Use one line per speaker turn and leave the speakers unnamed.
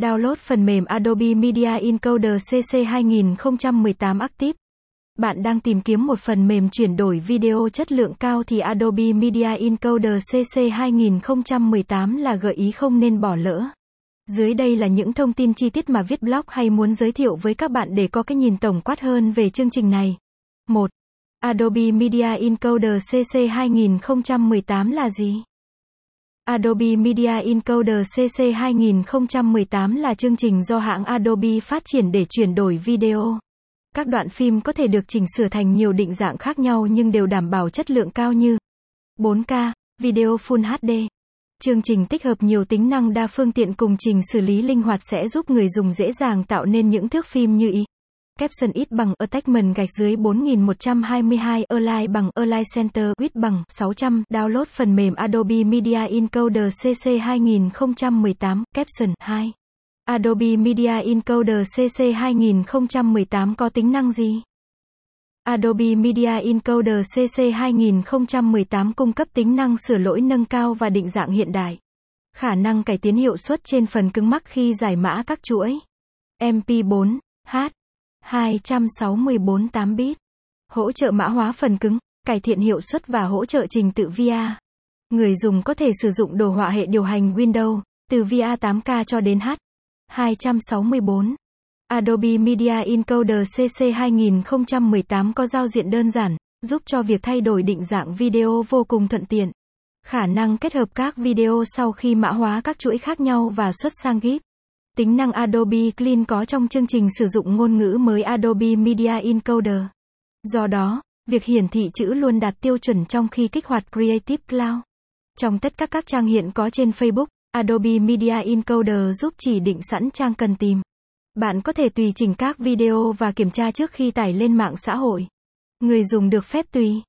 Download phần mềm Adobe Media Encoder CC 2018 Active. Bạn đang tìm kiếm một phần mềm chuyển đổi video chất lượng cao thì Adobe Media Encoder CC 2018 là gợi ý không nên bỏ lỡ. Dưới đây là những thông tin chi tiết mà viết blog hay muốn giới thiệu với các bạn để có cái nhìn tổng quát hơn về chương trình này. 1. Adobe Media Encoder CC 2018 là gì? Adobe Media Encoder CC 2018 là chương trình do hãng Adobe phát triển để chuyển đổi video. Các đoạn phim có thể được chỉnh sửa thành nhiều định dạng khác nhau nhưng đều đảm bảo chất lượng cao như 4K, video Full HD. Chương trình tích hợp nhiều tính năng đa phương tiện cùng trình xử lý linh hoạt sẽ giúp người dùng dễ dàng tạo nên những thước phim như ý. Caption ít bằng attachment gạch dưới 4122 Align bằng Align Center width bằng 600 Download phần mềm Adobe Media Encoder CC 2018 Caption 2 Adobe Media Encoder CC 2018 có tính năng gì? Adobe Media Encoder CC 2018 cung cấp tính năng sửa lỗi nâng cao và định dạng hiện đại. Khả năng cải tiến hiệu suất trên phần cứng mắc khi giải mã các chuỗi. MP4, H, 264 8 bit. Hỗ trợ mã hóa phần cứng, cải thiện hiệu suất và hỗ trợ trình tự VIA. Người dùng có thể sử dụng đồ họa hệ điều hành Windows, từ VA8K cho đến H. 264. Adobe Media Encoder CC 2018 có giao diện đơn giản, giúp cho việc thay đổi định dạng video vô cùng thuận tiện. Khả năng kết hợp các video sau khi mã hóa các chuỗi khác nhau và xuất sang GIF. Tính năng Adobe Clean có trong chương trình sử dụng ngôn ngữ mới Adobe Media Encoder. Do đó, việc hiển thị chữ luôn đạt tiêu chuẩn trong khi kích hoạt Creative Cloud. Trong tất cả các trang hiện có trên Facebook, Adobe Media Encoder giúp chỉ định sẵn trang cần tìm. Bạn có thể tùy chỉnh các video và kiểm tra trước khi tải lên mạng xã hội. Người dùng được phép tùy